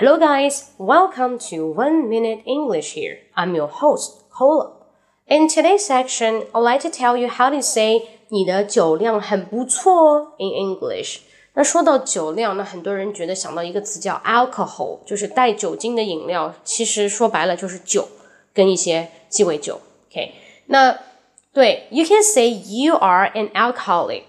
Hello, guys. Welcome to One Minute English here. I'm your host, Cola. In today's section, I'd like to tell you how to say 你的酒量很不错 in English. 那说到酒量，那很多人觉得想到一个词叫 alcohol，就是带酒精的饮料。其实说白了就是酒跟一些鸡尾酒。OK，那对，you can say you are an alcoholic。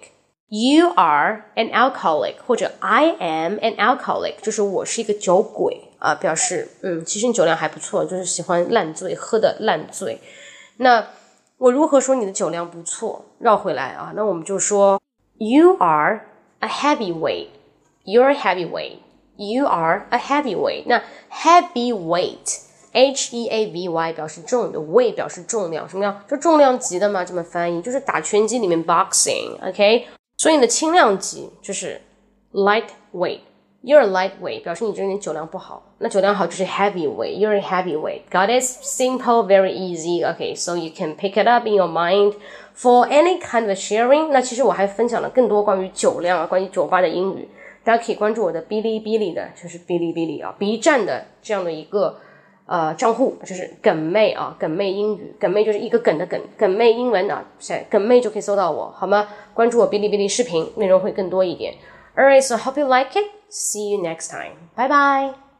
You are an alcoholic，或者 I am an alcoholic，就是我是一个酒鬼啊，表示嗯，其实你酒量还不错，就是喜欢烂醉，喝的烂醉。那我如何说你的酒量不错？绕回来啊，那我们就说 You are a heavyweight. You're a heavyweight. You are a heavyweight. 那 heavyweight，H E A V Y 表示重的，weight 表示重量，什么样？就重量级的嘛，这么翻译就是打拳击里面 boxing，OK？ 所以你的轻量级就是 lightweight。You're lightweight，表示你这个人酒量不好。那酒量好就是 heavyweight。You're heavyweight. Got it? Simple, very easy. Okay, so you can pick it up in your mind for any kind of sharing. 那其实我还分享了更多关于酒量啊，关于酒吧的英语。大家可以关注我的哔哩哔哩的，就是哔哩哔哩啊，B 站的这样的一个。呃，账户就是梗妹啊，梗妹英语，梗妹就是一个梗的梗，梗妹英文啊，梗妹就可以搜到我，好吗？关注我哔哩哔哩视频，内容会更多一点。Alright, so hope you like it. See you next time. Bye bye.